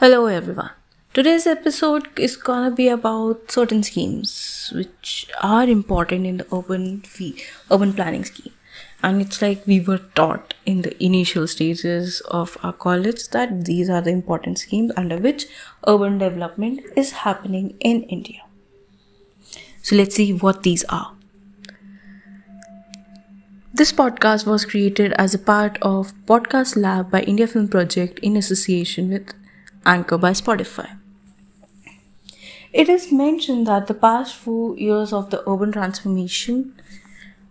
Hello everyone. Today's episode is gonna be about certain schemes which are important in the urban fee- urban planning scheme. And it's like we were taught in the initial stages of our college that these are the important schemes under which urban development is happening in India. So let's see what these are. This podcast was created as a part of Podcast Lab by India Film Project in association with Anchor by Spotify. It is mentioned that the past four years of the urban transformation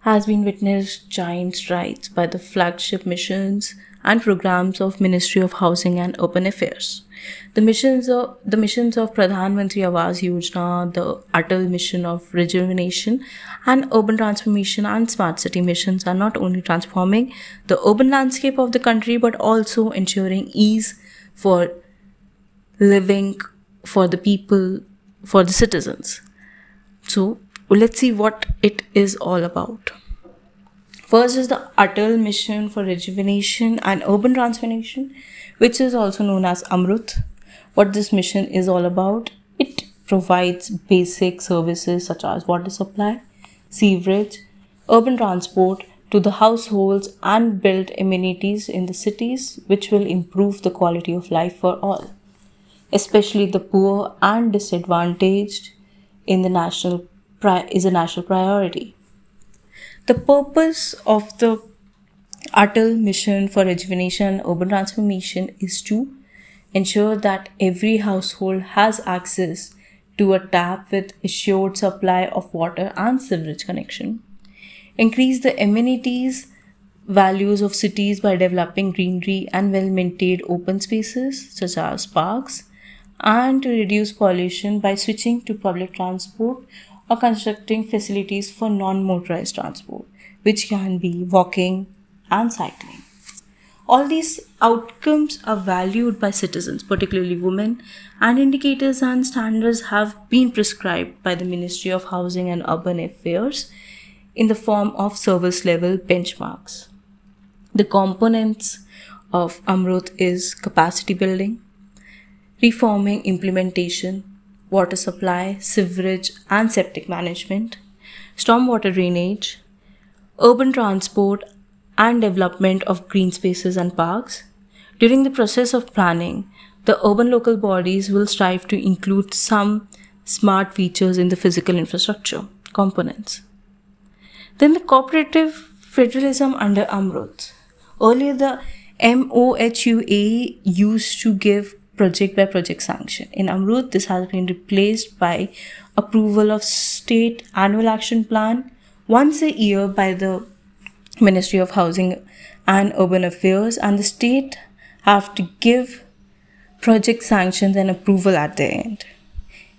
has been witnessed giant strides by the flagship missions and programs of Ministry of Housing and Urban Affairs. The missions of the missions of Pradhan Mantri Awas Yojana, the Atal mission of rejuvenation and urban transformation and smart city missions are not only transforming the urban landscape of the country but also ensuring ease for living for the people, for the citizens. So, let's see what it is all about. First is the Atal Mission for Rejuvenation and Urban Transformation, which is also known as Amrut. What this mission is all about, it provides basic services such as water supply, sewerage, urban transport to the households and build amenities in the cities which will improve the quality of life for all especially the poor and disadvantaged in the national pri- is a national priority. The purpose of the Atal Mission for Rejuvenation and Urban Transformation is to ensure that every household has access to a tap with assured supply of water and sewerage connection, increase the amenities values of cities by developing greenery and well maintained open spaces such as parks, and to reduce pollution by switching to public transport or constructing facilities for non motorized transport, which can be walking and cycling. All these outcomes are valued by citizens, particularly women, and indicators and standards have been prescribed by the Ministry of Housing and Urban Affairs in the form of service level benchmarks. The components of Amrut is capacity building, reforming implementation, water supply, sewerage and septic management, stormwater drainage, urban transport and development of green spaces and parks. During the process of planning, the urban local bodies will strive to include some smart features in the physical infrastructure components. Then the cooperative federalism under Amrut. Earlier, the MOHUA used to give project by project sanction. In Amrut, this has been replaced by approval of state annual action plan once a year by the Ministry of Housing and Urban Affairs, and the state have to give project sanctions and approval at the end.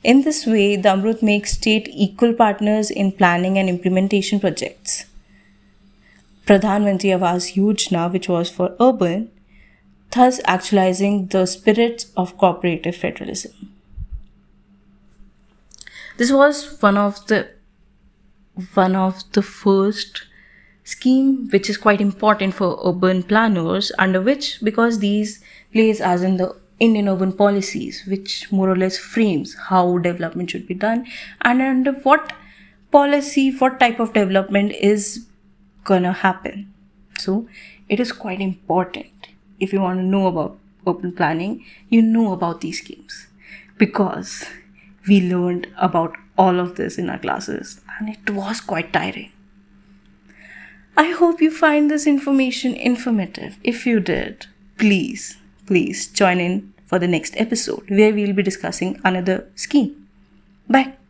In this way, the Amrut makes state equal partners in planning and implementation projects. Pradhan Mantri Awas Yojana, which was for urban, thus actualizing the spirit of cooperative federalism. This was one of the one of the first scheme which is quite important for urban planners under which because these plays as in the Indian urban policies which more or less frames how development should be done and under what policy what type of development is gonna happen so it is quite important if you want to know about urban planning, you know about these schemes because we learned about all of this in our classes and it was quite tiring. I hope you find this information informative. If you did, please, please join in for the next episode where we'll be discussing another scheme. Bye.